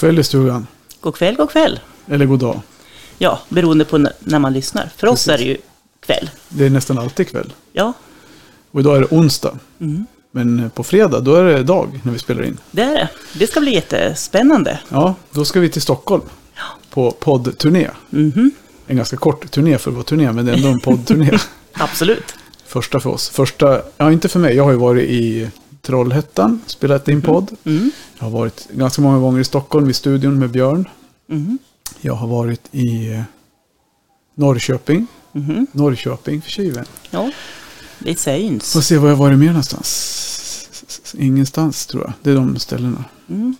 kväll i stugan. God kväll, god kväll. Eller god dag. Ja, beroende på när man lyssnar. För oss Precis. är det ju kväll. Det är nästan alltid kväll. Ja, Och idag är det onsdag. Mm. Men på fredag, då är det dag när vi spelar in. det är det. Det ska bli jättespännande. Ja, då ska vi till Stockholm. Ja. På poddturné. Mhm, En ganska kort turné för vara turné, men det är ändå en poddturné. absolut. Första för oss. Första, ja inte för mig. Jag har ju varit i Trollhättan, spelat in podd. Mm. Jag har varit ganska många gånger i Stockholm i studion med Björn. Mhm, Jag har varit i eh, Norrköping. mhm. Norrköping för tjuven. Ja, det syns. Får se var jag varit mer någonstans. Ingenstans tror jag. Det är de ställena. Mm.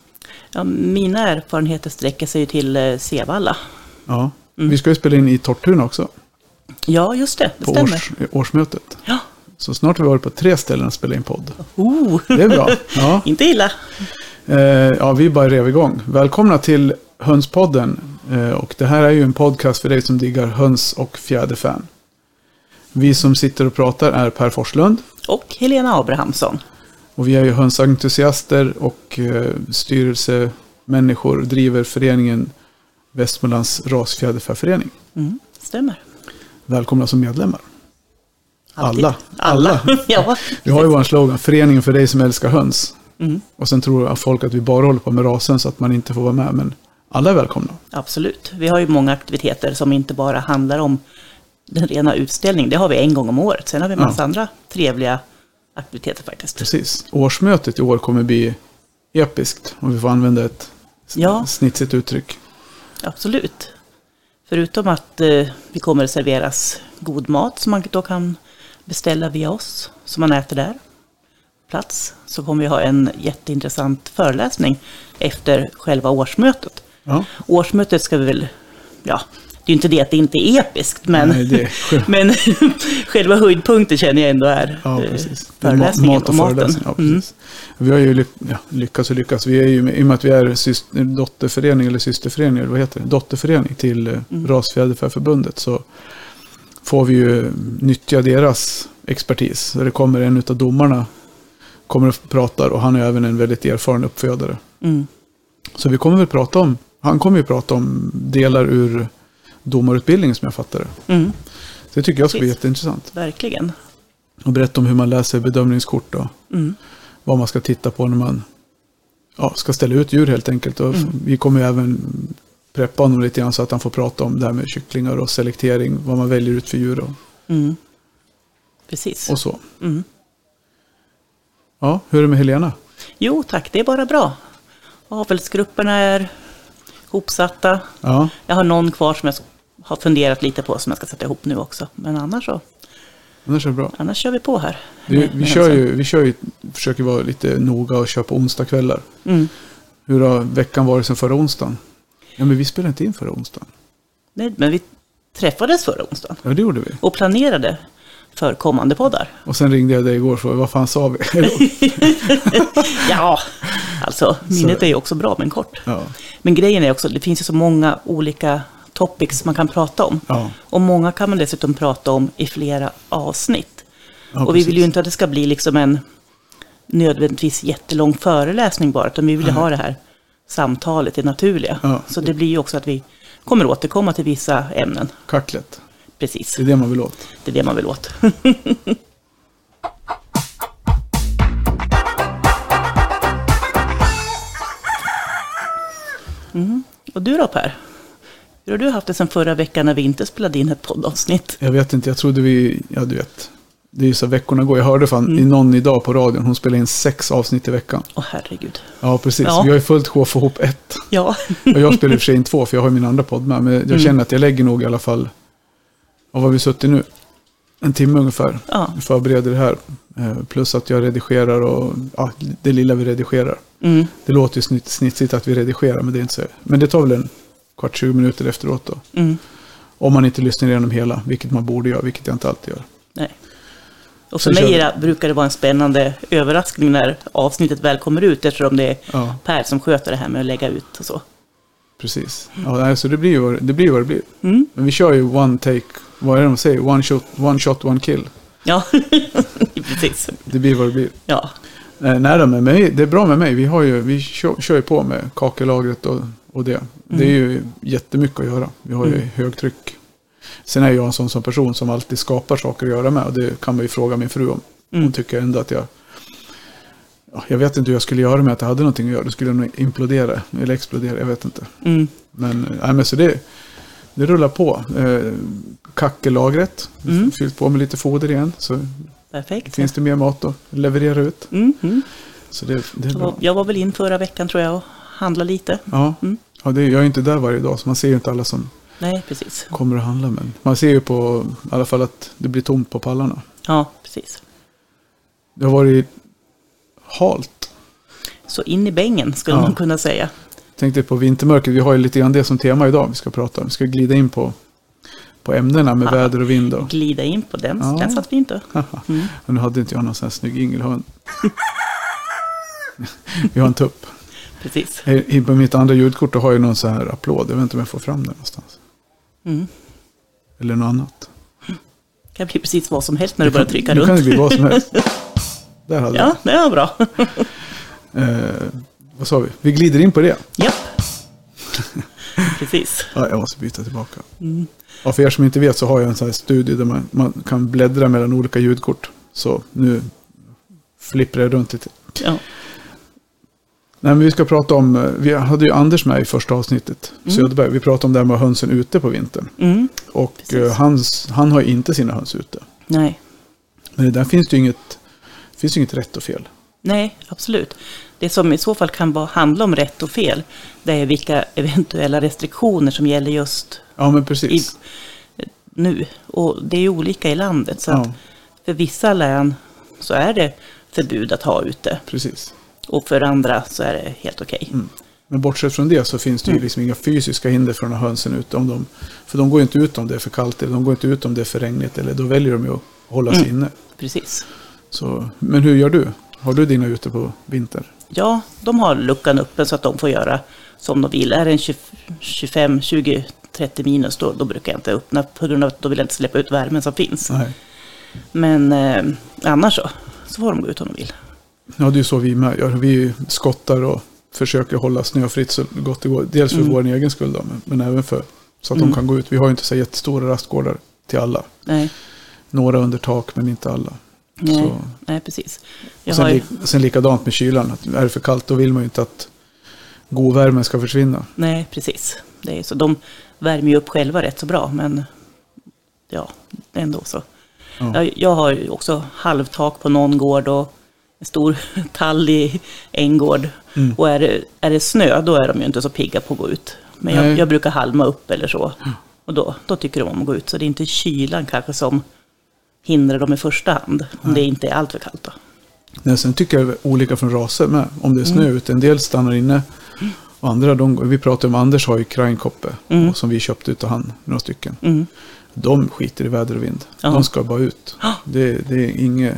Ja, mina erfarenheter sträcker sig till eh, Sevalla. Ja. Mm. Vi ska ju spela in i Tortuna också. Ja, just det. Det På stämmer. års, årsmötet. Ja. Så snart har vi varit på tre ställen och spelat in podd. Oh. Det är bra. Ja, Inte illa. eh, ja vi bara rev igång. Välkomna till Hönspodden. Eh, och det här är ju en podcast för dig som diggar höns och fjäderfän. Vi som sitter och pratar är Per Forslund. Och Helena Abrahamsson. Och vi är ju hönsentusiaster och eh, styrelsemänniskor. Driver föreningen Västmanlands rasfjäderfäförening. Mm. Stämmer. Välkomna som medlemmar. Alltid. Alla. Alla. ja. Vi har ju vår slogan, föreningen för dig som älskar höns. Mm. Och sen tror folk att vi bara håller på med rasen så att man inte får vara med. Men alla är välkomna. Absolut. Vi har ju många aktiviteter som inte bara handlar om den rena utställningen. Det har vi en gång om året. Sen har vi en massa Ja. andra trevliga aktiviteter faktiskt. Precis. Årsmötet i år kommer bli episkt. Om vi får använda ett Ja. snitsigt uttryck. Absolut. Förutom att eh, vi kommer att serveras god mat som man då kan beställa via oss, som man äter där. Plats. Så kommer vi ha en jätteintressant föreläsning efter själva årsmötet. Ja, Årsmötet ska vi väl, ja, det är ju inte det att det inte är episkt, men, Nej, är- men själva höjdpunkten känner jag ändå är ja eh, precis. Föreläsningen mat och maten. föreläsning, Ja, Mm. Vi har ju ly- ja, lyckats och lyckats. Vi är ju, I och med att vi är syster, dotterförening eller systerförening, eller vad heter det? Dotterförening till eh, Mm. Rasfjäderfäförbundet. Så får vi ju nyttja deras expertis. Så det kommer en av domarna kommer och pratar och han är även en väldigt erfaren uppfödare. Mm. Så vi kommer väl prata om, han kommer ju prata om delar ur domarutbildningen som jag fattar det. Mm. Så det tycker jag ska bli jätteintressant. Verkligen. Och berätta om hur man läser bedömningskort och Mm. vad man ska titta på när man ja, ska ställa ut djur helt enkelt. Och Mm. Vi kommer ju även preppa honom lite grann så att han får prata om det här med kycklingar och selektering, vad man väljer ut för djur och, Mm. Precis. och så. Mm. Ja, hur är det med Helena? Jo tack, det är bara bra. Avelsgrupperna är hopsatta. Ja, Jag har någon kvar som jag har funderat lite på som jag ska sätta ihop nu också. Men annars så, annars är det bra. annars kör vi på här. Vi, med- vi, kör ju, vi kör ju, försöker vara lite noga och köra på onsdagskvällar. Mm. Hur har veckan varit sedan förra onsdagen? Ja, men vi spelade inte in förra onsdagen. Nej, men vi träffades förra onsdagen Ja, det gjorde vi. och planerade för kommande poddar. Och sen ringde jag dig igår och frågade vad fan sa vi? Ja, alltså minnet är ju också bra men kort. ja, Men grejen är också, det finns ju så många olika topics man kan prata om. ja, Och många kan man dessutom prata om i flera avsnitt. ja, och vi vill ju inte att det ska bli liksom en nödvändigtvis jättelång föreläsning bara, utan vi vill ju ha det här samtalet, det naturliga. Ja. Så det blir ju också att vi kommer återkomma till vissa ämnen. Kacklet. Precis, Det är det man vill åt. det är det man vill åt. mm. Och du då Per? Hur har du haft det sedan förra veckan när vi inte spelade in ett poddavsnitt? Jag vet inte, jag trodde vi, ja du vet. Det är ju så veckorna går. Jag hörde fan Mm. någon idag på radion, hon spelar in sex avsnitt i veckan. Åh herregud. Ja, precis. Ja. Vi har ju fullt sjå att få ihop ett. Ja. Och jag spelar i och för sig in två, för jag har min andra podd med. Men jag Mm. känner att jag lägger nog i alla fall, vad har vi suttit nu? En timme ungefär. ja. Jag förbereder det här. Eh, Plus att jag redigerar och ja, det lilla vi redigerar. Mm. Det låter ju snitt, snitsigt att vi redigerar, men det är inte så. Men det tar väl en kvart, 20 minuter efteråt då. Mm. Om man inte lyssnar igenom hela, vilket man borde göra, vilket jag inte alltid gör. Nej. Och för mig det- brukar det vara en spännande överraskning när avsnittet väl kommer ut eftersom det är Ja, Per som sköter det här med att lägga ut och så. precis. Ja, så det blir ju vad det blir. Vad det blir. Mm. Men vi kör ju one take, vad är det de säger? One shot, one, shot, one kill. Ja, precis. Det blir vad det blir. Ja. Nej då, men det är bra med mig. Vi, har ju, vi kör, kör ju på med kakellagret och, och det. Det är ju jättemycket att göra. Vi har ju Mm. högtryck. Sen är jag en sån som person som alltid skapar saker att göra med. Och det kan man ju fråga min fru om. Hon Mm. tycker ändå att jag... Ja, jag vet inte hur jag skulle göra med att jag hade någonting att göra. Då skulle jag nog implodera. Eller explodera, jag vet inte. Mm. Men, eh, nej, men så det, det rullar på. Eh, kackellagret. Mm. Fyllt på med lite foder igen. Så Perfekt. finns det mer mat att leverera ut. Mm. Så det, det är bra. Jag var väl in förra veckan tror jag och handlade lite. Ja, Mm. ja det, jag är inte där varje dag. Så man ser ju inte alla som Nej, precis. kommer att handla. Men man ser ju på i alla fall att det blir tomt på pallarna. Ja, precis. Det har varit halt. Så in i bängen skulle Ja. man kunna säga. Tänkte på vintermörkret. Vi har ju lite grann det som tema idag. Vi ska prata om. Vi ska glida in på, på ämnena med Ja. väder och vind. Och, Glida in på den. Ja. Den satt fint då. Mm. nu hade inte jag någon sån här snygg yngelhund. Vi har en tupp. Precis. I- På mitt andra ljudkort har jag någon så här applåd. Jag vet inte om jag får fram den någonstans. Mm. Eller något annat. Det kan bli precis vad som helst när du börjar trycka Nu kan det runt. bli vad som helst. Där hade Ja, det var bra. Eh, vad sa vi? Vi glider in på det. Japp. Precis. Ja, jag måste byta tillbaka. Mm. Ja, för er som inte vet så har jag en sån här studie där man, man kan bläddra mellan olika ljudkort. Så nu flipprar jag runt lite. Ja. Nej, vi ska prata om, eh, vi hade ju Anders med i första avsnittet. Mm. Söderberg. Vi pratade om det här med hönsen ute på vintern. Mm. Och Precis. eh, hans, han har inte sina höns ute. Nej. Men där finns det ju inget, finns ju inget rätt och fel. Nej, absolut. Det som i så fall kan vara, handla om rätt och fel, det är vilka eventuella restriktioner som gäller just Ja, men i, precis. nu. Och det är olika i landet. Så Ja. för vissa län så är det förbud att ha ute. Precis. Och för andra så är det helt okej. Mm. Men bortsett från det så finns det ju Mm. liksom inga fysiska hinder för de här hönsen ute. Om de, för de går inte ut om det är för kallt eller de går inte ut om det är för regnigt. Eller då väljer de ju att hålla sig Mm. inne. Precis. Så, men hur gör du? Har du dina ute på vinter? Ja, de har luckan öppen så att de får göra som de vill. Är det en 20, 25, 20, 30 minus då, då brukar jag inte öppna på grund av att då vill jag inte släppa ut värmen som finns. Nej. Men eh, annars så, så får de gå ut om de vill. Ja, det är så vi med gör. Vi skottar och försöker hålla snöfritt så gott det går. Dels för Mm. vår egen skull då, men, även för så att Mm. de kan gå ut. Vi har ju inte så jättestora rastgårdar till alla. Nej, Några under tak, men inte alla. nej, Så. nej precis. Jag sen, har ju, sen likadant med kylan. Att är det för kallt då vill man ju inte att govärmen ska försvinna. nej, precis. Det är så. De värmer ju upp själva rätt så bra, men ja, ändå så. Ja. Jag, jag har ju också halvtak på någon gård och en stor tall i en gård. Mm. Och är det, är det snö, då är de ju inte så pigga på att gå ut. Men jag, jag brukar halma upp eller så. Och då, då tycker de om att gå ut. Så det är inte kylan kanske som hindrar dem i första hand. Om det inte är allt för kallt då. Nej, sen tycker jag det är olika från raser med. Om det är snö Mm. ute. En del stannar inne. Och andra, de, vi pratade om Anders har ju Krajnkoppe. Mm. Som vi köpte utav han, några stycken. Mm. De skiter i väder och vind. Ja. De ska bara ut. Det, det är inget...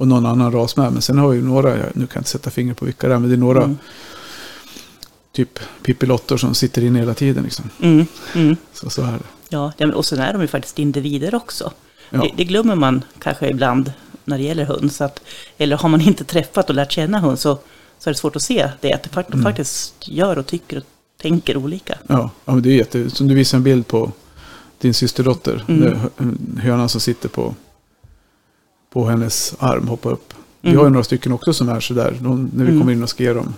Och någon annan ras med. Men sen har vi några, nu kan jag inte sätta fingret på vilka det är, men det är några Mm. typ pippilottor som sitter inne hela tiden. Liksom. Mm. Mm. Så, så är det. Ja, och sen är de ju faktiskt individer också. Ja. Det, det glömmer man kanske ibland när det gäller höns. Att, eller har man inte träffat och lärt känna höns så, så är det svårt att se det. Att de Mm. faktiskt gör och tycker och tänker olika. Ja, ja men det är jätte... Som du visade en bild på din systerdotter. Mm. Hönan som sitter på, på hennes arm hoppar upp. Vi Mm. har ju några stycken också som är sådär. De, när vi Mm. kommer in och ska ge dem.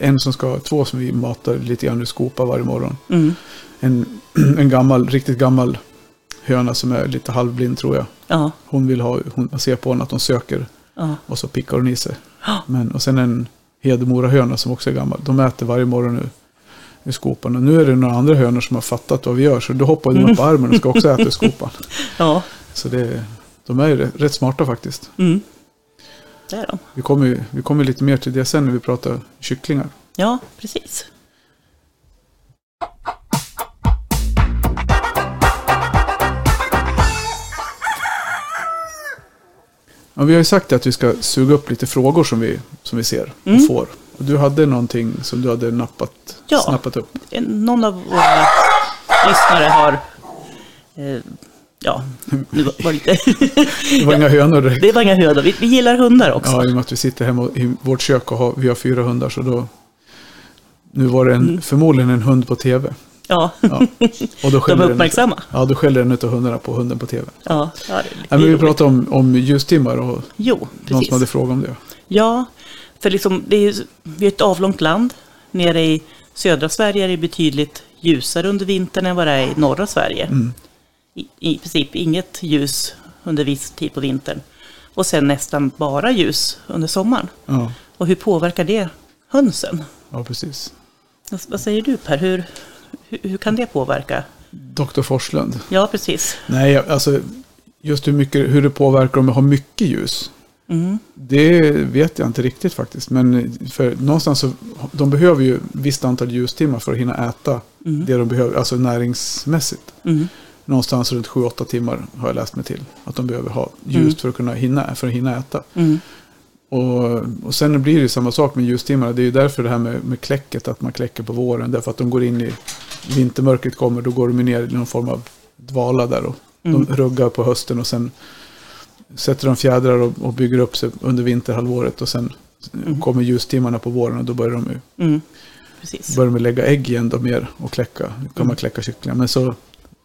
En som ska, två som vi matar lite grann ur skopa varje morgon. Mm. En, en gammal, riktigt gammal höna som är lite halvblind tror jag. Ja, Hon vill ha, hon man ser på henne att hon söker ja, och så pickar hon i sig. Men, och sen en Hedemora höna som också är gammal. De äter varje morgon nu i skopan. Och nu är det några andra hönor som har fattat vad vi gör. Så då hoppar de upp på armen och ska också äta i skopan. ja. Så det, de är ju rätt- smarta faktiskt. Mm. Det är de. Vi kommer, ju- vi kommer lite mer till det sen när vi pratar kycklingar. Ja, precis. Ja, vi har ju sagt att vi ska suga upp lite frågor som vi, som vi ser och Mm. får. Och du hade någonting som du hade nappat, Ja. snappat upp. Någon av våra lyssnare har eh, Ja, nu var var det. Det var inga hönor direkt. det var inga hönor. Vi, vi gillar hundar också. Ja, i och med att vi sitter hemma i vårt kök och har, vi har fyra hundar så då... Nu var det en, Mm. förmodligen en hund på tv. Ja, Ja. Och då de är den- uppmärksamma. Ja, då skäller en av hundarna på hunden på tv. Ja, ja det Nej, men vi pratade om, om ljustimmar och Jo, någon precis. som hade frågat om det. Ja, för liksom, det är, ju- vi är ett avlångt land. Nere i södra Sverige är det betydligt ljusare under vintern än vad det är i norra Sverige. Mm. I, princip inget ljus under viss tid på vintern. Och sen nästan bara ljus under sommaren. Ja, Och hur påverkar det hönsen? ja precis. Vad, säger du Per? Hur, hur, kan det påverka? Doktor Forslund. Ja, precis. Nej, alltså just hur, mycket, hur det påverkar om jag har mycket ljus. Mm. Det vet jag inte riktigt faktiskt. Men för någonstans så, de behöver ju ett visst antal ljustimmar för att hinna äta Mm. det de behöver, alltså näringsmässigt. Mm. Någonstans runt 7-8 timmar har jag läst mig till. Att de behöver ha ljus Mm. för att kunna hinna, för att hinna äta. Mm. Och, och sen blir det samma sak med ljustimmarna. Det är ju därför det här med, med kläcket, att man kläcker på våren. Därför att de går in i, vintermörkret kommer, då går de ner i någon form av dvala där. Och Mm. De ruggar på hösten och sen sätter de fjädrar och, och bygger upp sig under vinterhalvåret. Och sen Mm. kommer ljustimmarna på våren och då börjar de ju Mm. Precis. börjar de lägga ägg igen då mer och kläcka. Då kan man Mm. kläcka kycklingar. Men så,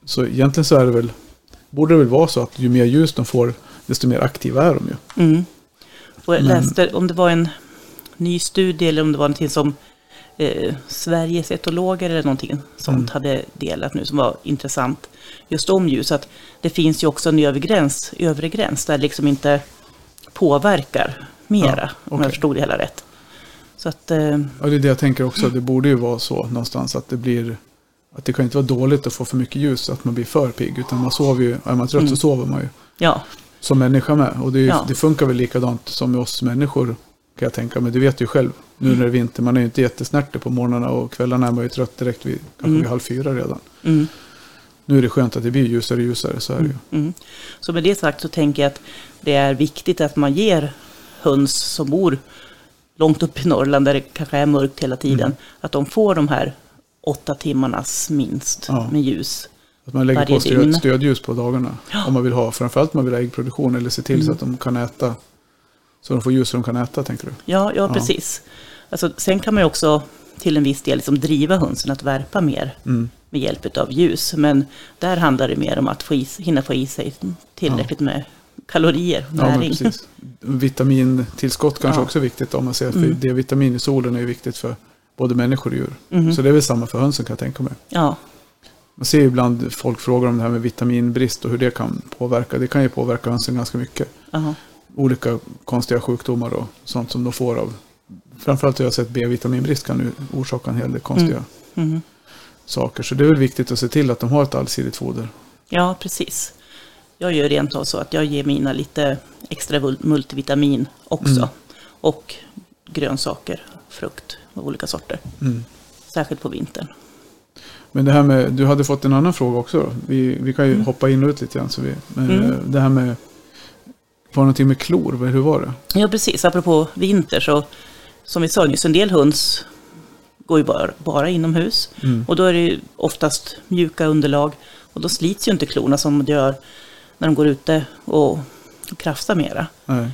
så egentligen så är det väl, borde det väl vara så att ju mer ljus de får, desto mer aktiva är de ju. Mm. Och jag Men- läste om det var en ny studie eller om det var någonting som eh, Sveriges etologer eller någonting sånt Mm. hade delat nu som var intressant. Just om ljus, att det finns ju också en övre gräns, övre gräns där liksom inte påverkar mera, Ja, om okej. jag förstod det hela rätt. Så att, eh, Ja, det är det jag tänker också. Det borde ju vara så någonstans att det blir att det kan inte vara dåligt att få för mycket ljus, att man blir för pigg. Utan man sover ju, är man trött Mm. så sover man ju. ja, Som människa med. Och det, ju, Ja. det funkar väl likadant som med oss människor. Kan jag tänka Men du vet ju själv. Nu när det är vinter, man är ju inte jättesnärtig på morgnarna och kvällarna är man ju trött direkt vid, kanske Mm. vid halv fyra redan. mm, Nu är det skönt att det blir ljusare och ljusare, så är det ju. mm, mm. Så med det sagt så tänker jag att det är viktigt att man ger höns som bor långt upp i Norrland där det kanske är mörkt hela tiden, Mm. att de får de här åtta timmarnas minst Ja. med ljus. Att man lägger på stöd, stödljus på dagarna. Ja. Om man vill ha, framförallt om man vill ha äggproduktion eller se till så Mm. att de kan äta. Så de får ljus så de kan äta, tänker du? Ja, ja, precis. Alltså, sen kan man ju också till en viss del liksom driva hönsen att värpa mer Mm. med hjälp av ljus. Men där handlar det mer om att få i, hinna få i sig tillräckligt med kalorier och Ja, näring. Vitamintillskott kanske Ja. också är viktigt om man ser. För Mm. D-vitamin i solen är viktigt för både människor och djur. Mhm. Så det är väl samma för hönsen kan jag tänka mig. Ja, Man ser ju ibland folk frågar om det här med vitaminbrist och hur det kan påverka. Det kan ju påverka hönsen ganska mycket. aha. Olika konstiga sjukdomar och sånt som de får av. Framförallt har jag sett B-vitaminbrist kan orsaka en hel del konstiga Mhm. saker. Så det är väl viktigt att se till att de har ett allsidigt foder. ja precis. Jag gör rent av så att jag ger mina lite extra multivitamin också. Mm. Och grönsaker, frukt av olika sorter. Mm. Särskilt på vintern. Men det här med, du hade fått en annan fråga också. Då. Vi, vi kan ju Mm. hoppa in och ut lite grann. Så vi, Mm. eh, det här med, var det någonting med klor? Hur var det? Ja, precis. Apropå vinter så, som vi sa nyss, en del höns går ju bara, bara inomhus. Mm. Och då är det ju oftast mjuka underlag. Och då slits ju inte klorna som de gör när de går ute och, och krafsar mera. Nej.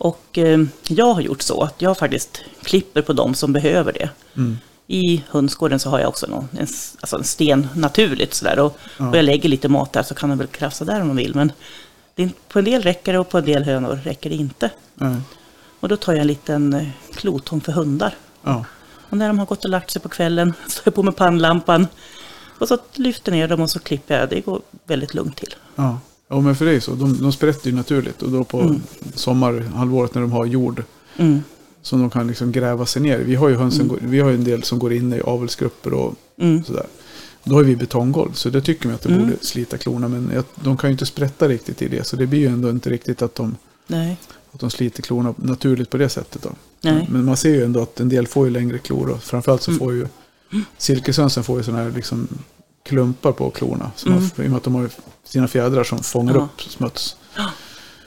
Och eh, jag har gjort så att jag faktiskt klipper på de som behöver det. Mm. I hönsgården så har jag också någon, en, alltså en sten naturligt sådär. Och, Ja. och jag lägger lite mat där så kan de väl krafsa där om de vill. Men det på en del räcker det och på en del hönor räcker det inte. Nej. Och då tar jag en liten eh, klotång för hundar. Ja. Och när de har gått och lagt sig på kvällen så jag på med pannlampan. Och så lyfter ner dem och så klipper jag. Det går väldigt lugnt till. Ja. Ja, men för det är så. De, de sprätter ju naturligt. Och då på Mm. sommarhalvåret när de har jord. Mm. Som de kan liksom gräva sig ner. Vi har ju hönsen, Mm. vi har en del som går in i avelsgrupper och Mm. sådär. Då har vi betonggolv. Så det tycker vi att det Mm. borde slita klorna. Men jag, de kan ju inte sprätta riktigt i det. Så det blir ju ändå inte riktigt att de, Nej, att de sliter klorna naturligt på det sättet. Då. nej. Men man ser ju ändå att en del får ju längre klor. Och framförallt så Mm. får ju silkeshönsen får ju sådana här liksom klumpar på klorna. Som Mm. har, I och med att de har sina fjädrar som fångar Ja. upp smuts.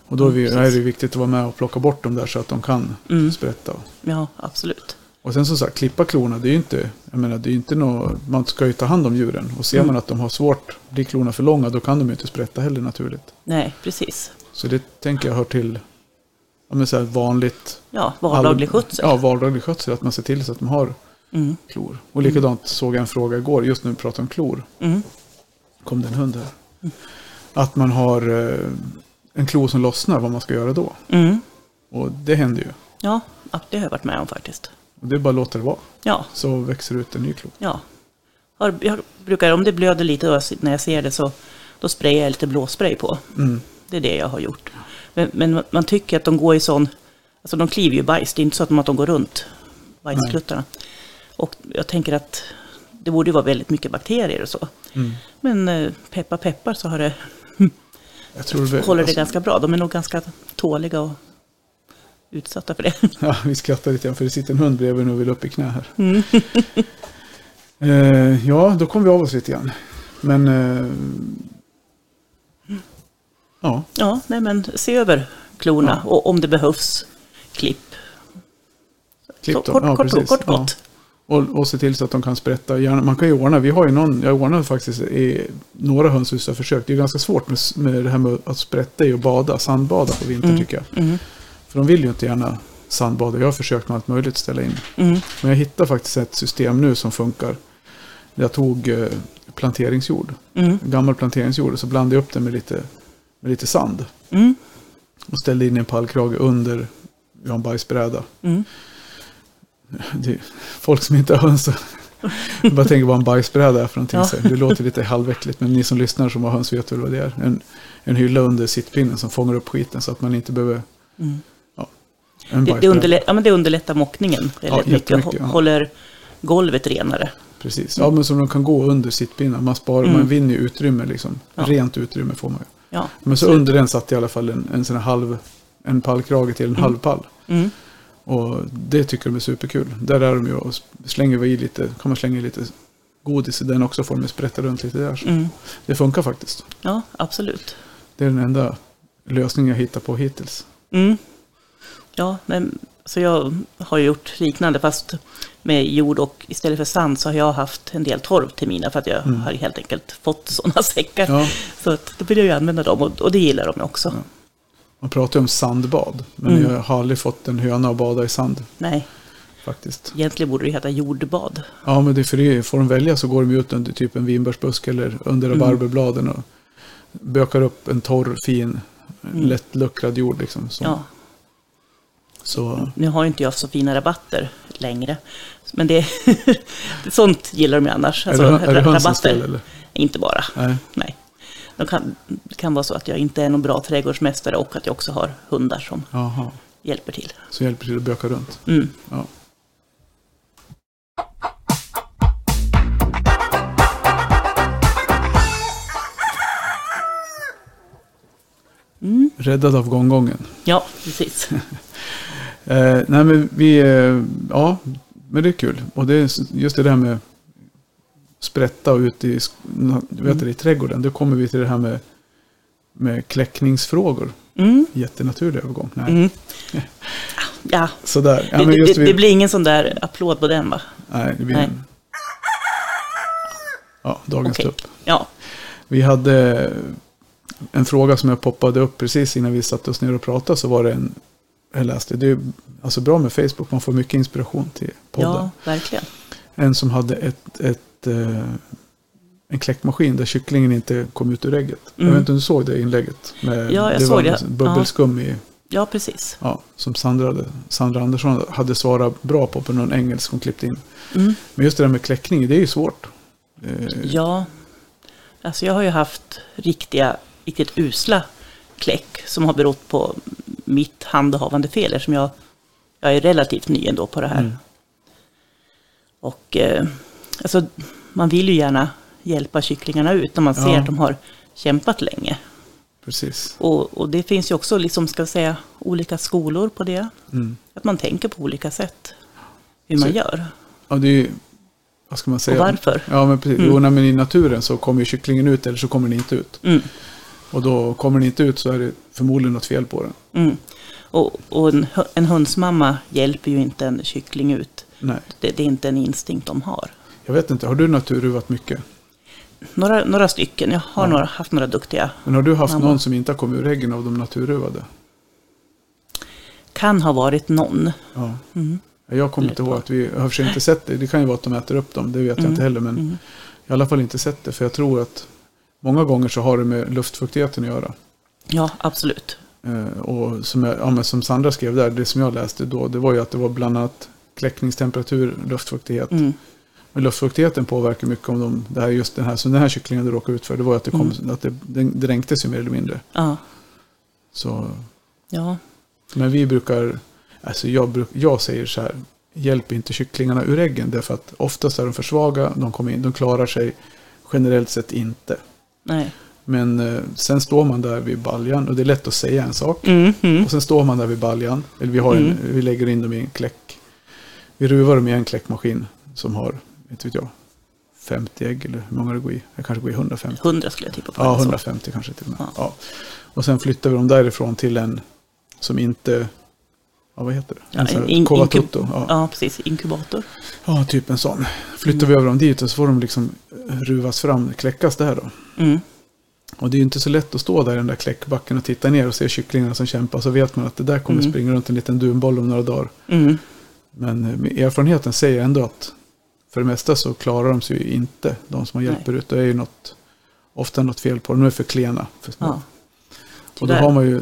Och då är, vi, Mm, är det viktigt att vara med och plocka bort dem där så att de kan Mm. sprätta. Ja, absolut. Och sen som sagt, klippa klorna, det är ju inte, jag menar, det är inte något, man ska ju ta hand om djuren. Och ser Mm. man att de har svårt, blir klorna för långa, då kan de ju inte sprätta heller naturligt. Nej, precis. Så det tänker jag hör till, ja men så här vanligt. Ja, vardaglig skötsel. Ja, vardaglig skötsel, att man ser till så att de har Mm. klor. Och likadant såg jag en fråga igår, just när vi pratade om klor. Mm. kom det en hund här. Att man har eh, en klo som lossnar, vad man ska göra då. Mm. Och det händer ju. Ja, det har jag varit med om faktiskt. Och det är bara att låta det vara. Ja, Så växer ut en ny klo. ja. Jag brukar, om det blöder lite då, när jag ser det så då sprayar jag lite blåspray på. Mm. Det är det jag har gjort. Men, men man tycker att de går i sån... Alltså de kliver ju bajs. Det är inte så att de, att de går runt bajskluttarna. Och jag tänker att det borde ju vara väldigt mycket bakterier och så. Mm. Men eh, peppar peppar så har det, Jag tror det, håller det alltså, ganska bra. De är nog ganska tåliga och utsatta för det. Ja, vi skrattar lite grann för det sitter en hund bredvid och vill upp i knä här. Mm. Eh, ja, då kom vi av oss lite grann. Men... Eh, ja, Ja, nej men se över klorna Ja. och om det behövs klipp. klipp Så, kort, ja, kort, precis. kort, Ja. gott. Och, och se till så att de kan sprätta. Gärna, man kan ju ordna, vi har ju någon, jag ordnade faktiskt i några hönshus jag försökt. Det är ganska svårt med, med det här med att sprätta i och bada, sandbada på vintern Mm. tycker jag. Mm. För de vill ju inte gärna sandbada. Jag har försökt med allt möjligt ställa in. Mm. Men jag hittade faktiskt ett system nu som funkar. Jag tog eh, planteringsjord, Mm. gammal planteringsjord, och så blandade jag upp den med lite, med lite sand. Mm. Och ställde in en pallkrage under, vi har en bajsbräda. Mm. Folk som inte har höns. Jag bara tänker vad en bajsbräda är för någonting. Ja. Så Det låter lite halväckligt. Men ni som lyssnar som har höns vet väl vad det är. En, en hylla under sittpinnen som fångar upp skiten så att man inte behöver Mm. en Det, det, underlättar, ja, men det underlättar mockningen väldigt mycket. ja. Håller golvet renare. Precis. Ja, men som de kan gå under sittpinnen. Man, sparar, Mm. man vinner ju utrymme liksom. Ja. Rent utrymme får man ju. Ja, Men så absolut. under den satt i alla fall en, en sån halv, en pallkrage till en halv pall. Mm. Och det tycker de är superkul. Där är de ju och slänger vi i lite, kan man slänga i lite godis i den också får de sprätta runt lite där. Mm. Det funkar faktiskt. Ja, absolut. Det är den enda lösningen jag hittar på hittills. Mm. Ja, men, så jag har gjort liknande fast med jord och istället för sand så har jag haft en del torv till mina för att jag Mm. har helt enkelt fått sådana säckar. Ja, Så att då vill jag ju använda dem och, och det gillar de också. Ja. Man pratar ju om sandbad. Men Mm. jag har aldrig fått en höna att bada i sand Nej, faktiskt. egentligen borde det heta jordbad. Ja, men det är för det. Får de välja så går de ut under typ en vinbärsbusk eller under Mm. rabarberbladen och bökar upp en torr, fin, Mm. lättluckrad jord. Liksom. Så, Ja, så nu har ju inte jag så fina rabatter längre. Men det, sånt gillar de ju annars. Alltså, är det, är det ra- hönsens fel eller? Inte bara. Nej. Nej. Det kan, det kan vara så att jag inte är någon bra trädgårdsmästare och att jag också har hundar som Jaha, hjälper till. så hjälper till att böka runt. Mm. Ja. Mm. Räddad av gånggången. Ja, precis. Eh, nej men vi, eh, ja, men det är kul. Och det är just det där med sprätta ute i, du vet det, i trädgården. Då kommer vi till det här med, med kläckningsfrågor. Mm. Jättenaturlig övergång. Nej, Mm. Ja, sådär. Ja, det, det, vi, det blir ingen sån där applåd på den va? Nej, det blir Nej. en... Ja, dagens Okej. tupp. Ja. Vi hade en fråga som jag poppade upp precis innan vi satte oss ner och pratade. Så var det en, jag läste, det är alltså bra med Facebook, man får mycket inspiration till podden. ja, verkligen. En som hade ett, ett, eh, en kläckmaskin där kycklingen inte kom ut ur ägget. Jag Mm. vet inte om du såg det inlägget? Med, Ja, jag det såg var det. bubbelskum i, Ja, precis. ja, som Sandra, Sandra Andersson hade svarat bra på på någon engelsk hon klippte in. Mm. Men just det där med kläckning, det är ju svårt. Eh, Ja, alltså jag har ju haft riktiga, riktigt usla kläck som har berott på mitt handhavande fel eftersom jag, jag är relativt ny ändå på det här. Mm. Och eh, alltså, man vill ju gärna hjälpa kycklingarna ut när man ser Ja. att de har kämpat länge. Precis. Och, och det finns ju också, liksom, ska säga, olika skolor på det. Mm. Att man tänker på olika sätt hur man Så- gör Ja, det är ju, vad ska man säga? och varför. Ja, men precis. Mm. Jo, nej, men i naturen så kommer ju kycklingen ut eller så kommer den inte ut. Mm, Och då kommer den inte ut så är det förmodligen något fel på den. mm. Och, och en, en hönsmamma hjälper ju inte en kyckling ut Nej, Det, det är inte en instinkt de har. Jag vet inte. Har du naturruvat mycket? Några, några stycken. Jag har Ja. några, haft några duktiga. Men har du haft Mamma. någon som inte har kommit ur äggen av de naturruvade? Kan ha varit någon. Ja. Mm. Jag kommer inte ihåg att vi, jag har inte sett det. Det kan ju vara att de äter upp dem, det vet jag Mm. inte heller. Men Mm. jag har i alla fall inte sett det. För jag tror att många gånger så har det med luftfuktigheten att göra. Ja, absolut. Eh, och som, jag, ja, som Sandra skrev där, det som jag läste då, det var ju att det var bland annat kläckningstemperatur, luftfuktighet. Mm. Men luftfuktigheten påverkar mycket om de, det här just den här, som den här kycklingen du råkade ut för, det var att det, kom, Mm. att det, dränktes ju mer eller mindre. Ja, Så, ja. men vi brukar, alltså jag, bruk, jag säger så här, hjälp inte kycklingarna ur äggen, därför att oftast är de för svaga, de, kommer in, de klarar sig generellt sett inte. Nej. Men eh, sen står man där vid baljan och det är lätt att säga en sak. Mm. Mm. Och sen står man där vid baljan. Eller vi, har en, Mm. vi lägger in dem i en kläck. Vi ruvar dem i en kläckmaskin som har, inte vet jag, 50 ägg eller hur många det går i. Det kanske går i 150. 100 skulle jag tippa på. Ja, eller så. 150 kanske till och med. Ja. Ja. Och sen flyttar vi dem därifrån till en som inte, ja vad heter det? Ja, En här in- Covatutto. inkub- Ja. Ja, precis. Inkubator. ja, typ en sån. Flyttar vi över dem dit och så får de liksom ruvas fram, kläckas där då. Mm. Och det är ju inte så lätt att stå där i den där kläckbacken och titta ner och se kycklingarna som kämpar. Så vet man att det där kommer Mm. springa runt en liten dunboll om några dagar. Mm. Men eh, erfarenheten säger ändå att för det mesta så klarar de sig ju inte. De som Nej. hjälper ut. Det är ju något, ofta något fel på dem. De är för klena. För små. Ja. och då har man ju,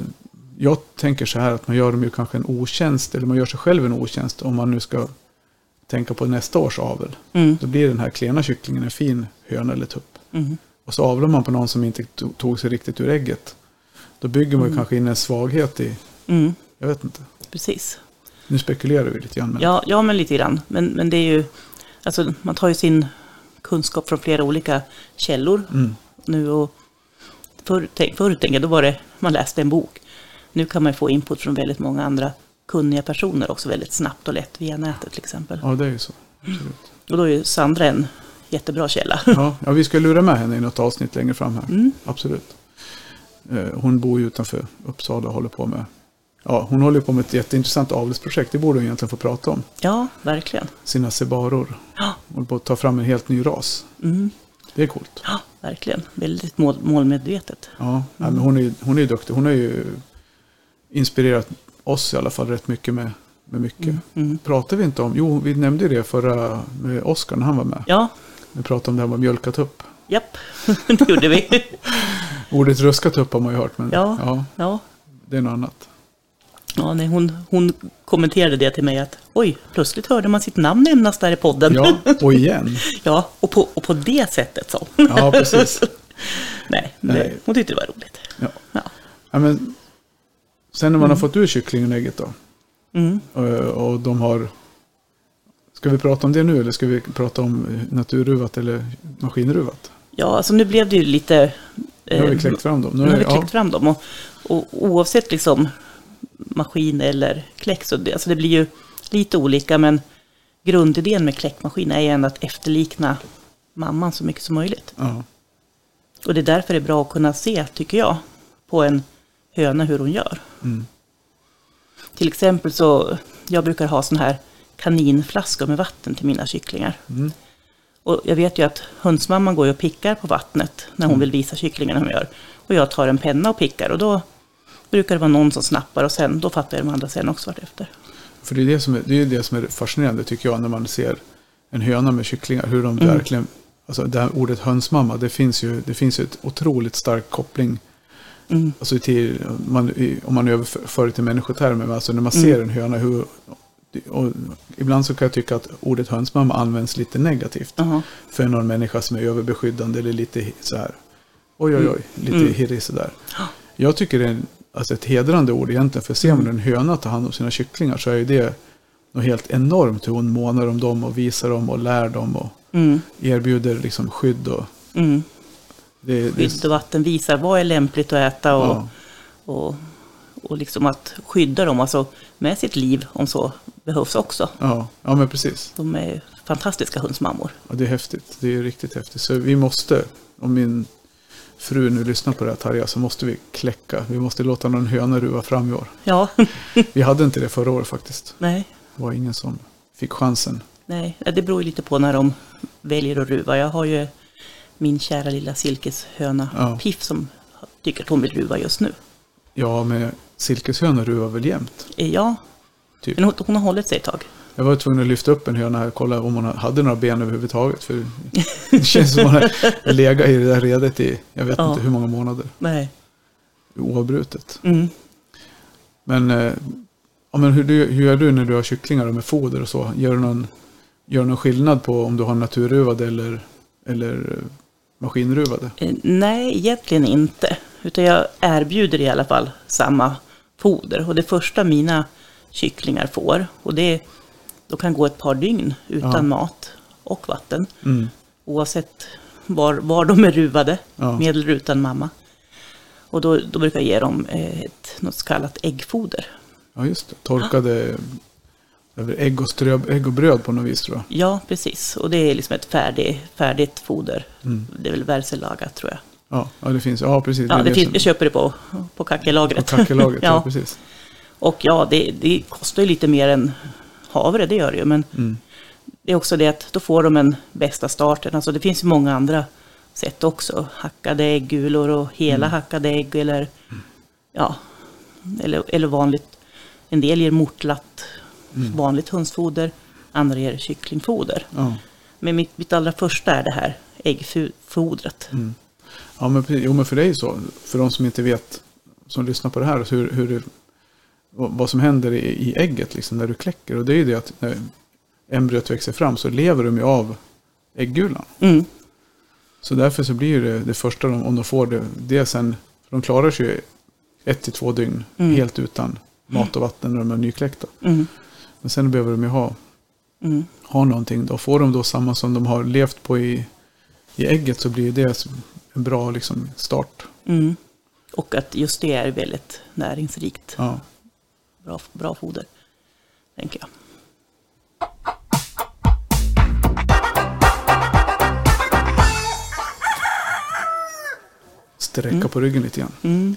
jag tänker så här att man gör dem ju kanske en otjänst. Eller man gör sig själv en otjänst om man nu ska tänka på nästa års avel. Mm. Då blir den här klena kycklingen en fin höna eller tupp. Mm. Och så avlar man på någon som inte to- tog sig riktigt ur ägget. Då bygger man Mm. kanske in en svaghet i, Mm. jag vet inte. Precis. Nu spekulerar vi lite grann. Men, Ja, ja, men lite grann. Men, men det är ju, alltså man tar ju sin kunskap från flera olika källor Mm, nu och förr, förr tänker jag, då var det, man läste en bok. Nu kan man få input från väldigt många andra kunniga personer också väldigt snabbt och lätt via nätet till exempel. ja, det är ju så. Absolut. Och då är ju Sandra en jättebra källa. Ja, ja, vi ska lura med henne i något avsnitt längre fram här. Mm. Absolut. Eh, Hon bor ju utanför Uppsala och håller på med Ja, hon håller på med ett jätteintressant avelsprojekt. Det borde hon egentligen få prata om. Ja, verkligen. Sina sebaror. Ja, Håller på att ta fram en helt ny ras. mm. Det är coolt. ja verkligen. Väldigt mål, målmedvetet. Ja, nej, men hon är ju hon är duktig. Hon har ju inspirerat oss i alla fall rätt mycket med, med mycket. Mm. Mm. Pratade vi inte om, jo vi nämnde det förra med Oskar när han var med. Ja, Vi pratade om det här med mjölkat upp. japp, det gjorde vi. Ordet ruskat upp har man ju hört men Ja. ja Ja, det är något annat. Ja nej, hon, hon kommenterade det till mig att oj, plötsligt hörde man sitt namn nämnas där i podden. Ja, och igen. Ja, och på, och på det sättet så. Ja, precis. Nej, Nej. Hon tyckte det var roligt. Ja. Ja. Ja, men, sen när man har fått ur kycklingen och ägget då. Mm. Och, och de har... Ska vi prata om det nu eller ska vi prata om eh, naturruvat eller maskinruvat? Ja, alltså nu blev det ju lite... Nu har vi eh, kläckt fram dem. Nu har vi ja, kläckt fram dem. Och, och oavsett liksom maskin eller kläck så det, alltså det blir ju lite olika. Men grundidén med kläckmaskin är ändå att efterlikna mamman så mycket som möjligt. ja, Och det är därför det är bra att kunna se, tycker jag, på en höna hur hon gör. mm, Till exempel så, jag brukar ha sån här kaninflaskor med vatten till mina kycklingar. mm, Och jag vet ju att hönsmamman går och pickar på vattnet när hon vill visa kycklingarna hur hon gör. Och jag tar en penna och pickar och då brukar det vara någon som snappar och sen, då fattar de andra sen också vartefter. För det är det, som är, det är det som är fascinerande tycker jag när man ser en höna med kycklingar. Hur de Mm. verkligen, alltså det här ordet hönsmamma, det finns ju, det finns ju ett otroligt stark koppling. Mm. Alltså till, man, om man överför det till människotermer, alltså när man Mm. ser en höna, hur, ibland så kan jag tycka att ordet hönsmamma används lite negativt. Jaha. För någon människa som är överbeskyddande eller lite så här, oj oj oj, lite Mm. hirrig sådär. Jag tycker det är en, alltså ett hedrande ord egentligen, för ser man en höna ta hand om sina kycklingar så är ju det något helt enormt hur hon månar om dem och visar dem och lär dem och Mm. erbjuder liksom skydd och Mm. det, det, Skydd och vatten visar vad är lämpligt att äta och, ja, och, och liksom att skydda dem alltså med sitt liv om så behövs också. ja, ja, men precis. De är fantastiska hundsmammor. Ja, det är häftigt. Det är riktigt häftigt. Så vi måste, om min fru nu lyssnar på det här Tarja, så måste vi kläcka. Vi måste låta någon höna ruva fram i år. Ja, Vi hade inte det förra året faktiskt. nej. Det var ingen som fick chansen. Nej, det beror ju lite på när de väljer att ruva. Jag har ju min kära lilla silkeshöna Ja. Piff som tycker att hon vill ruva just nu. Ja, men silkeshönor ruvar väl jämt? Eh, Ja, Typ. men hon, hon har hållit sig ett tag. Jag var tvungen att lyfta upp en höna och kolla om hon hade några ben överhuvudtaget. För det känns som hon har legat i det där redet i, jag vet Ja. inte hur många månader. Nej. Oavbrutet. Mm. Men, eh, ja, men hur, du, hur gör du när du har kycklingar med foder och så? Gör du någon, gör du någon skillnad på om du har naturruvade eller, eller eh, maskinruvade? Eh, Nej, egentligen inte. Utan jag erbjuder i alla fall samma foder. Och det första mina kycklingar får, och det då kan gå ett par dygn utan Ja. mat och vatten. Mm. Oavsett var, var de är ruvade, Ja. med eller utan mamma. Och då, då brukar jag ge dem eh, ett, något så kallat äggfoder. Ja, just det. Torkade över ägg och, strö, ägg och bröd på något vis tror jag. Ja, precis. Och det är liksom ett färdig, färdigt foder. Mm. Det är väl värselagrat tror jag. Ja, ja, det finns. Ja, precis. Ja, är det finns, som- jag köper det på, på kackelagret. På kackelagret, ja. ja. precis. Och ja, det, det kostar ju lite mer än havre, det gör det ju. Men Mm. det är också det att då får de en bästa starten. Alltså det finns ju många andra sätt också. Hackade äggulor och hela Mm. hackade ägg eller, ja, eller, eller vanligt. En del ger mortlatt, Mm. vanligt hönsfoder. Andra ger kycklingfoder. Ja. Men mitt, mitt allra första är det här äggfodret. Mm. Ja, men, jo, men för dig så. För de som inte vet, som lyssnar på det här, hur, hur vad som händer i, ägget liksom, när du kläcker. Och det är ju det att när embryot växer fram så lever de ju av äggulan. Mm. Så därför så blir det, det första de, om de får det, det sen, för de klarar sig ju ett till två dygn Mm. helt utan mat och vatten när de är nykläckta. Mm. Men sen behöver de ju ha, Mm. ha någonting. Då får de då samma som de har levt på i, i ägget så blir det en bra liksom, start. Mm. Och att just det är väldigt näringsrikt. Ja. Bra, bra foder, tänker jag. Sträcka på ryggen lite grann. Mm.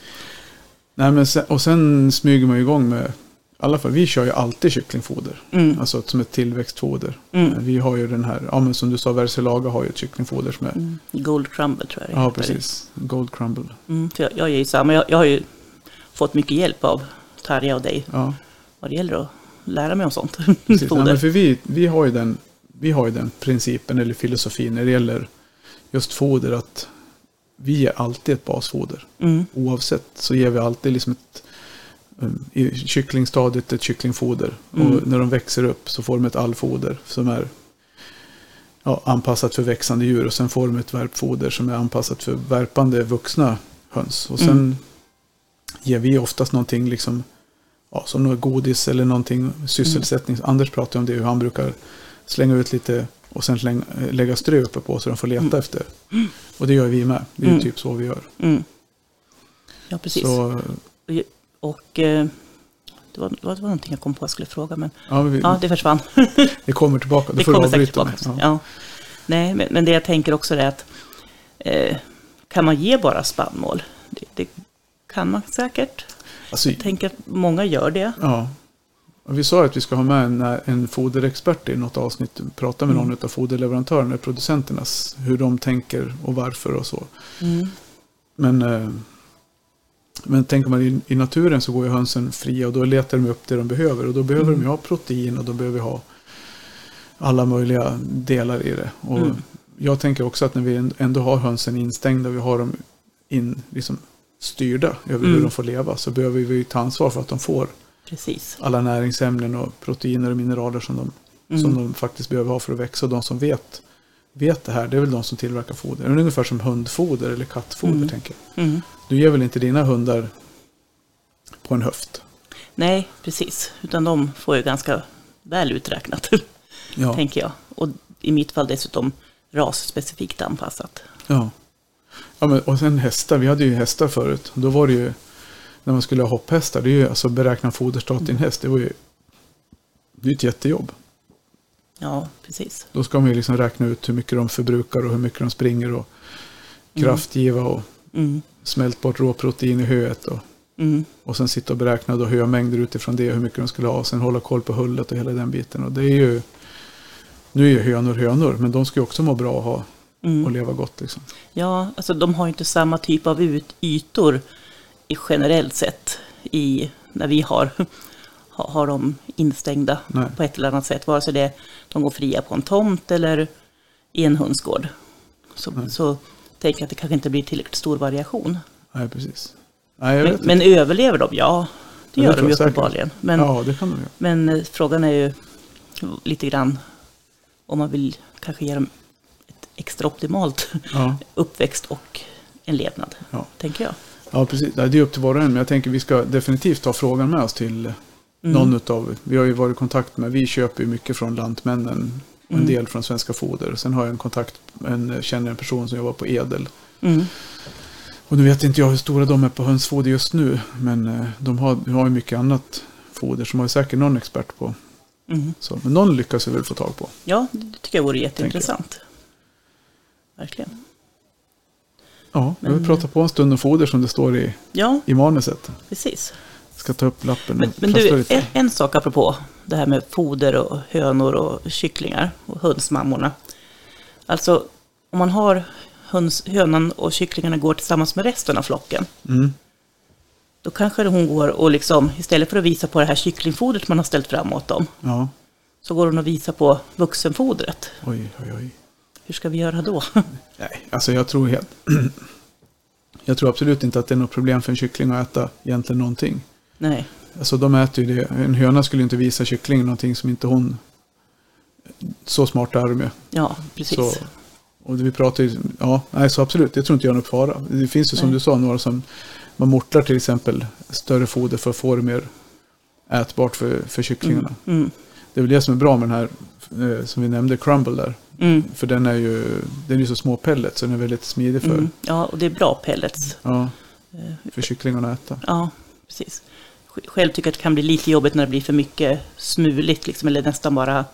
Nej, men sen, och sen smyger man igång med, i alla fall vi kör ju alltid kycklingfoder. Mm. Alltså som ett tillväxtfoder. Mm. Vi har ju den här, ja men som du sa, Versilaga har ju ett kycklingfoder som är, Mm. Gold crumble tror jag det ja precis, Gold Crumble. Mm. Jag, jag. Jag, jag har ju fått mycket hjälp av Tarja och dig Ja, vad det gäller att lära mig om sånt. precis. Nej, för vi, vi, har ju den, vi har ju den principen eller filosofin när det gäller just foder att vi ger alltid ett basfoder. Mm. Oavsett så ger vi alltid liksom ett um, i kycklingstadiet ett kycklingfoder. Mm. Och när de växer upp så får de ett allfoder som är ja, anpassat för växande djur. Och sen får de ett värpfoder som är anpassat för värpande vuxna höns. Och sen Mm. ger vi oftast någonting liksom, ja, som något godis eller någonting sysselsättning. Anders pratar om det, hur han brukar slänga ut lite och sen slänga, lägga strö uppe på så de får leta Mm. efter. Och det gör vi med. Det är Mm. typ så vi gör. Mm. Ja, precis. Så, Och eh, det, var, det var någonting jag kom på att jag skulle fråga, men ja, vi, ja, det försvann. det kommer tillbaka. Då Det får du kommer säkert avbryta tillbaka. mig. Ja. Ja. Nej, men, men det jag tänker också är att eh, kan man ge bara spannmål? Det, det kan man säkert. Alltså, Jag tänker att många gör det. ja. Vi sa att vi ska ha med en, en foderexpert i något avsnitt. Prata med Mm. någon av foderleverantörerna, producenternas. Hur de tänker och varför och så. Mm. Men, eh, men tänker man i, i naturen så går ju hönsen fria och då letar de upp det de behöver. Och då behöver Mm. de ha protein och då behöver vi ha alla möjliga delar i det. Och Mm. Jag tänker också att när vi ändå har hönsen instängda, vi har dem in, liksom styrda över hur Mm. de får leva, så behöver vi ta ansvar för att de får Precis. alla näringsämnen och proteiner och mineraler som de, Mm. som de faktiskt behöver ha för att växa. Och de som vet, vet det här, det är väl de som tillverkar foder. Det är ungefär som hundfoder eller kattfoder, Mm. tänker jag. Mm. Du ger väl inte dina hundar på en höft? Nej, precis. Utan de får ju ganska väl uträknat, Ja. tänker jag. Och i mitt fall dessutom rasspecifikt anpassat. ja. Ja men, och sen hästar, vi hade ju hästar förut. Då var det ju, när man skulle ha hopphästar, det är ju alltså beräkna foderstat i en häst. Det var ju det är ett jättejobb. Ja, precis. Då ska man ju liksom räkna ut hur mycket de förbrukar och hur mycket de springer och kraftgiva och Mm. smält bort råprotein i höet. Och, Mm. och sen sitta och beräkna då hömängder utifrån det, hur mycket de skulle ha. Och sen hålla koll på hullet och hela den biten. Och det är ju, Nu är ju hönor hönor, men de ska ju också må bra och, ha, Mm. och leva gott. Liksom. Ja, alltså de har ju inte samma typ av ut, ytor i generellt sett i, när vi har, har, dem instängda Nej. på ett eller annat sätt. Vare sig det de går fria på en tomt eller i en hönsgård. Så, så tänker jag att det kanske inte blir tillräckligt stor variation. Nej, precis. Nej, Men, men överlever de? Ja, det det gör tror de ju uppenbarligen. Men, Ja, det kan de göra. men eh, frågan är ju lite grann om man vill kanske ge dem extra optimalt Ja, uppväxt och en levnad, Ja. tänker jag. ja precis. Det är upp till var och en, men jag tänker vi ska definitivt ta frågan med oss till Mm. någon utav, vi har ju varit i kontakt med, vi köper ju mycket från Lantmännen, och en Mm. del från Svenska Foder. Sen har jag en kontakt, en, känner en person som jobbar på Edel. Mm. Och nu vet inte jag hur stora de är på hönsfoder just nu, men eh, de har, de har ju mycket annat foder som har säkert någon expert på. Mm. Så, men någon lyckas vi väl få tag på. Ja, det tycker jag vore jätteintressant. Verkligen. Ja, vi Men- har pratat på en stund om foder som det står i, Ja, i manuset. precis. Ska ta upp lappen Men, men du, lite. en, en sak apropå det här med foder och hönor och kycklingar och hönsmammorna. Alltså, om man har höns, hönan och kycklingarna går tillsammans med resten av flocken, Mm. då kanske hon går och liksom, istället för att visa på det här kycklingfodret man har ställt fram åt dem, Ja, så går hon och visar på vuxenfodret. oj, oj, oj. Hur ska vi göra då? Nej, alltså jag tror helt... jag tror absolut inte att det är något problem för en kyckling att äta egentligen någonting. Nej, Alltså de äter ju det. En höna skulle inte visa kycklingen någonting som inte hon... Så smarta är de ju. ja, precis. Så, och vi pratar ju... Ja, nej, så absolut. Det tror inte jag är någon fara. Det finns ju som Nej. du sa några som... Man mortlar till exempel större foder för att få det mer ätbart för, för kycklingarna. Mm, Det är väl det som är bra med den här, eh, som vi nämnde, crumble där. mm, För den är ju, den är så små pellets så den är väldigt smidig för, mm. Ja, och det är bra pellets. ja, Eh, för kycklingarna att äta. Ja, precis. Sj- Själv tycker jag att det kan bli lite jobbigt när det blir för mycket smuligt, liksom, eller nästan bara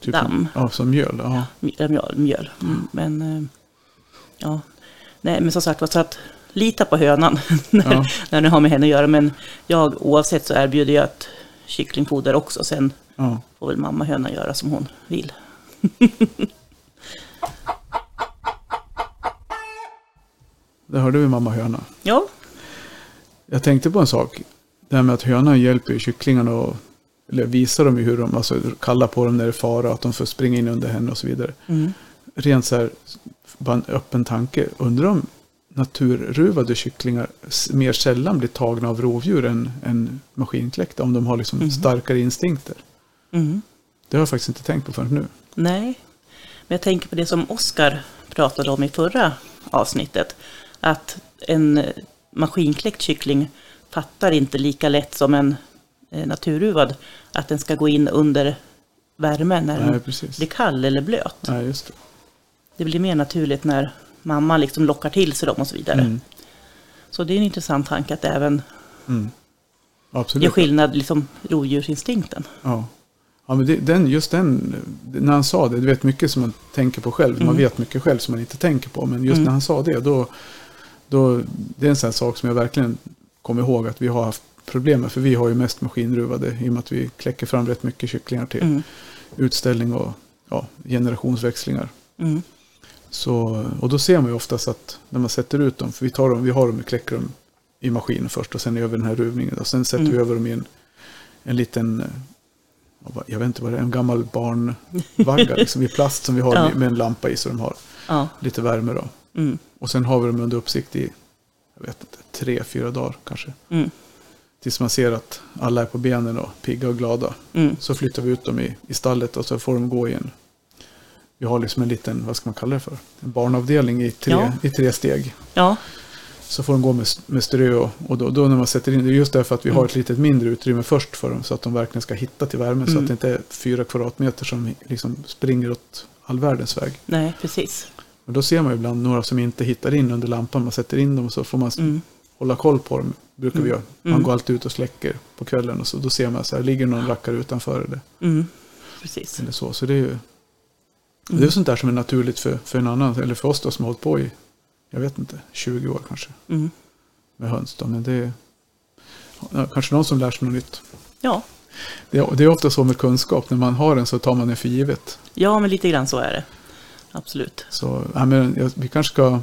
Typ, damm. Ja, som mjöl. Ja. mj- mjöl. mjöl. Mm, men, eh, ja. Nej, men som sagt var, så att lita på hönan när, Ja. när ni har med henne att göra. Men jag, oavsett så erbjuder jag ett kycklingfoder också. Sen ja. får väl mamma höna göra som hon vill. Det hörde vi mamma höna. Ja, Jag tänkte på en sak. Det här med att hönan hjälper kycklingarna och eller visar dem hur de, alltså kallar på dem när det är fara, att de får springa in under henne och så vidare. mm. Rent så här, bara en öppen tanke. Undrar om naturruvade kycklingar mer sällan blir tagna av rovdjur än, än maskinkläckta. Om de har liksom Mhm. starkare instinkter. Mm. Det har jag faktiskt inte tänkt på förrän nu. Nej, men jag tänker på det som Oskar pratade om i förra avsnittet. Att en eh, maskinkläckt kyckling fattar inte lika lätt som en eh, naturruvad att den ska gå in under värmen när Nej, den precis. blir kall eller blöt. Nej, just det. Det blir mer naturligt när mamma liksom lockar till sig dem och så vidare. Mm. Så det är en intressant tanke att även Mm. Absolut. skillnad, liksom rovdjursinstinkten. Ja. Ja, men det, den, just den, när han sa det, du vet mycket som man tänker på själv. Man Mm. vet mycket själv som man inte tänker på. Men just Mm. när han sa det, då, då, det är en sån sak som jag verkligen kommer ihåg att vi har haft problem med. För vi har ju mest maskinruvade i och med att vi kläcker fram rätt mycket kycklingar till Mm. utställning och ja, generationsväxlingar. Så, och då ser man ju oftast att när man sätter ut dem, för vi, tar dem, vi har dem, vi kläcker dem i maskinen först och sen över den här ruvningen. Och sen sätter Mm. vi över dem i en, en liten, eh, jag vet inte vad det är, en gammal barnvagga liksom, i plast som vi har Ja. med en lampa i så de har Ja. lite värme då. Mm. Och sen har vi dem under uppsikt i, jag vet inte, tre, fyra dagar kanske. Mm. Tills man ser att alla är på benen och pigga och glada. Mm. Så flyttar vi ut dem i, i stallet och så får de gå i en, vi har liksom en liten, vad ska man kalla det för? En barnavdelning i tre, Ja. i tre steg. Ja. Så får de gå med, med strö och, och då, då när man sätter in, det är just därför att vi har Mm. ett litet mindre utrymme först för dem. Så att de verkligen ska hitta till värmen. Så Mm. att det inte är fyra kvadratmeter som liksom springer åt all världens väg. Nej, precis. Och då ser man ibland några som inte hittar in under lampan. Man sätter in dem och så får man Mm. hålla koll på dem. Brukar vi Mm. göra. Man Mm. går alltid ut och släcker på kvällen. Och så, då ser man så här, ligger någon rackare utanför Mm. Precis. eller så. Så det är ju Mm. det är sånt där som är naturligt för, för en annan. Eller för oss då som har hållit på i, jag vet inte, 20 år kanske. Mm. Med höns då. Men det är kanske någon som lär sig något nytt. Ja, Det, är- det är ofta så med kunskap, när man har den så tar man den för givet. Ja, men lite grann så är det. Absolut. Så ja, men, vi kanske ska...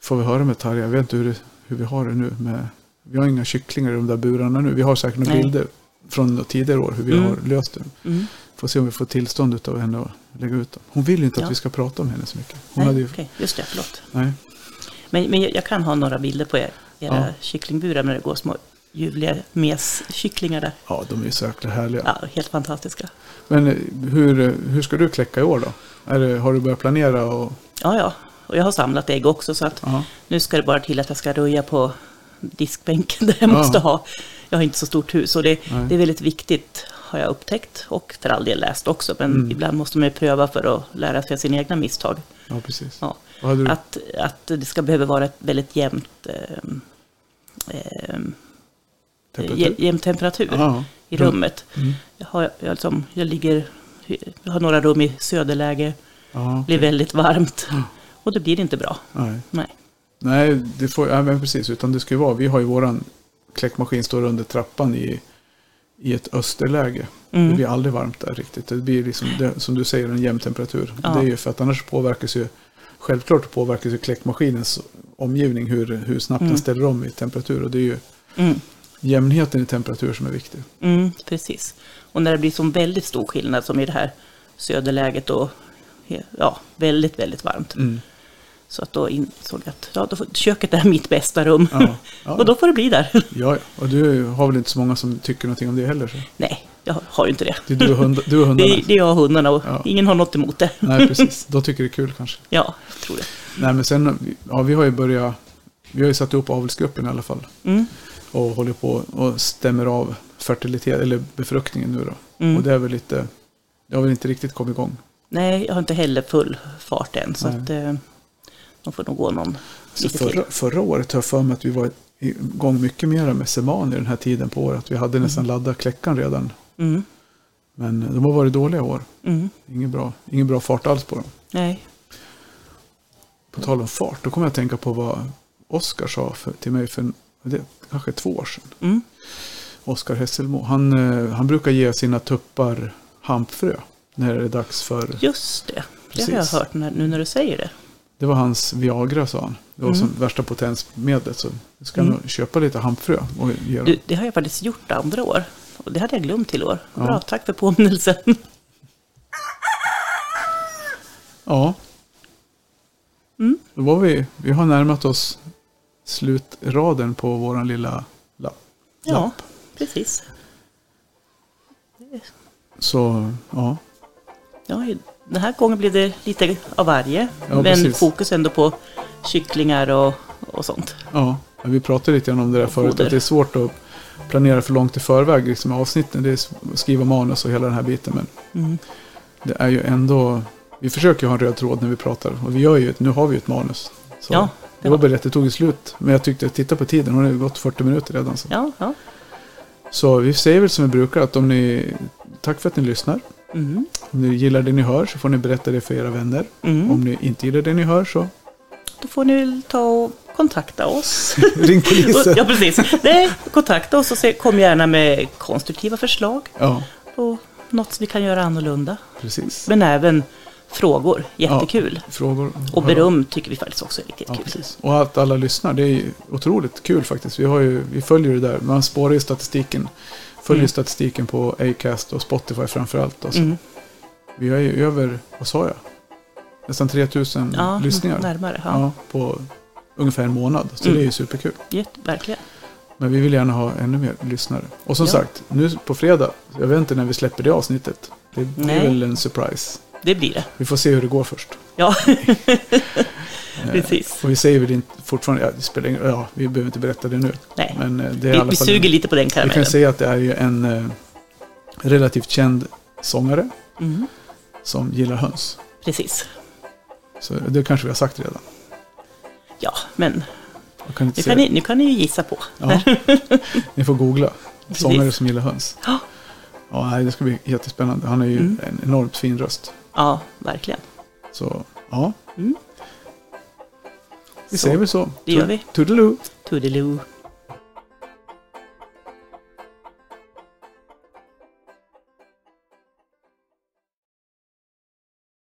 Får vi höra med Tarja, jag vet inte hur, det, hur vi har det nu. Med, vi har inga kycklingar i de där burarna nu. Vi har säkert några Nej. bilder från tidigare år hur vi Mm. har löst det. Mm. Får se om vi får tillstånd av henne att lägga ut dem. Hon vill ju inte Ja. att vi ska prata om henne så mycket. Hon Nej, hade ju, okej. Just det, förlåt. nej. Men, men jag kan ha några bilder på er, era Ja. kycklingburar när det går små ljuvliga meskycklingar där. Ja, de är ju så jäkla härliga. Ja, helt fantastiska. Men eh, hur, eh, hur ska du kläcka i år då? Det, har du börjat planera? Och, Ja, ja. Och jag har samlat ägg också så att ja. nu ska det bara till att jag ska röja på diskbänken där jag Ja. måste ha. Jag har inte så stort hus och det, det är väldigt viktigt har jag upptäckt och för all del läst också. Men Mm. ibland måste man ju pröva för att lära sig sina egna misstag. ja, precis. Ja. Att, att det ska behöva vara ett väldigt jämnt, ehm, ehm, Temperatur? jämn temperatur Ja. i rummet. Mm. Jag, har, jag, liksom, jag, ligger, jag har några rum i söderläge, Ja, blir väldigt varmt. Mm. Och det blir inte bra. nej. Nej. Nej, det får, ja, precis. Utan det ska vara, vi har ju våran kläckmaskin står under trappan i, i ett österläge. Mm. Det blir aldrig varmt där riktigt. Det blir liksom, det, som du säger, en jämn temperatur. Ja. Det är ju för att annars påverkas ju, självklart påverkas ju kläckmaskinens omgivning hur, hur snabbt Mm. den ställer om i temperatur. Och det är ju Mm. jämnheten i temperatur som är viktig. Mm, precis. Och när det blir så väldigt stor skillnad som i det här söderläget och ja, väldigt, väldigt varmt. Så att då insåg jag att ja, då köket är mitt bästa rum. Ja. Ja. och då får det bli där. Ja, och du har väl inte så många som tycker någonting om det heller? Så. Nej, jag har ju inte det. Det är du och, hund, du och Det, hundarna? är- det är jag och hundarna och Ja. ingen har något emot det. Nej, precis. Då tycker det är kul kanske. Ja, jag tror det. Nej, men sen, ja, vi har ju börjat, vi har ju satt upp avelsgruppen i alla fall. Mm. Och håller på och stämmer av fertilitet, eller befruktningen nu då. Mm. Och det är väl lite, det har väl inte riktigt kommit igång. Nej, jag har inte heller full fart än. Så Nej. att de får nog gå någon Så lite förra, till. förra året har jag för mig att vi var igång mycket mer med seman i den här tiden på året. Vi hade nästan laddat kläckan redan. Mm. Men de har varit dåliga år. Mm. Ingen bra, ingen bra fart alls på dem. Nej. På tal om fart, då kommer jag att tänka på vad Oskar sa för, till mig för det, kanske två år sedan. Mm. Oskar Hesselmo. Han, eh, han brukar ge sina tuppar hampfrö när det är dags för... Just det. Det har Precis. jag hört när, nu när du säger det. Det var hans Viagra sa han. Det var Mm. som värsta potensmedlet. Så jag ska Mm. nog köpa lite hampfrö och ge dem. Du, det har jag faktiskt gjort andra år. Och det hade jag glömt till år. Ja. Bra, tack för påminnelsen. Ja. Mm. Då var vi, vi har närmat oss slutraden på våran lilla lapp. Ja, lapp. precis. Så ja, Ja, i- den här gången blir det lite av varje. Ja, men precis. fokus ändå på kycklingar och, och sånt. ja. Vi pratade lite grann om det där förut. Att det är svårt att planera för långt i förväg. Liksom avsnitten. Det är skriva manus och hela den här biten. Men Mm. det är ju ändå. Vi försöker ju ha en röd tråd när vi pratar. Och vi gör ju, nu har vi ju ett manus. Så Ja, det var bara rätt, det tog slut. Men jag tyckte, titta på tiden, hon har ju gått 40 minuter redan. Så. Ja, ja. så vi säger väl som vi brukar att om ni, tack för att ni lyssnar. Mm. Om ni gillar det ni hör så får ni berätta det för era vänner. Mm. Om ni inte gillar det ni hör så Då får ni ta och kontakta oss. ring polisen. ja, precis. Nej, kontakta oss och se, kom gärna med konstruktiva förslag Ja, på något som vi kan göra annorlunda. precis. Men även frågor, jättekul. Frågor. Och beröm tycker vi faktiskt också är riktigt Ja, kul. precis. Och att alla lyssnar, det är otroligt kul faktiskt. Vi, har ju, vi följer det där, man spårar ju statistiken. Följer Mm. statistiken på Acast och Spotify framförallt. Alltså. Mm. Vi har ju över, vad sa jag? Nästan 3000 Ja, lyssningar. närmare. Ja. Ja, på ungefär en månad. Så Mm. det är ju superkul. Jätte, verkligen. Men vi vill gärna ha ännu mer lyssnare. Och som Ja. sagt, nu på fredag, jag vet inte när vi släpper det avsnittet. Det blir Nej. väl en surprise. Det blir det. Vi får se hur det går först. Ja, precis. Och vi säger väl inte fortfarande, ja, det spelar ingen, ja, vi behöver inte berätta det nu. Nej. Men eh, det är Vi, vi suger lite på den Vi kan karamellen. säga att det är ju en eh, relativt känd sångare Mm. som gillar höns. Precis. Så det kanske vi har sagt redan. Ja, men kan nu kan, ni, nu kan ni ju gissa på. Ja. Ni får googla. Sångare som gillar höns. Ja. Ja, det ska bli jättespännande. Han har ju Mm. en enormt fin röst. Ja, verkligen. Så ja, Mm. Vi säger väl så. det gör vi. Toodaloo. Toodiloo.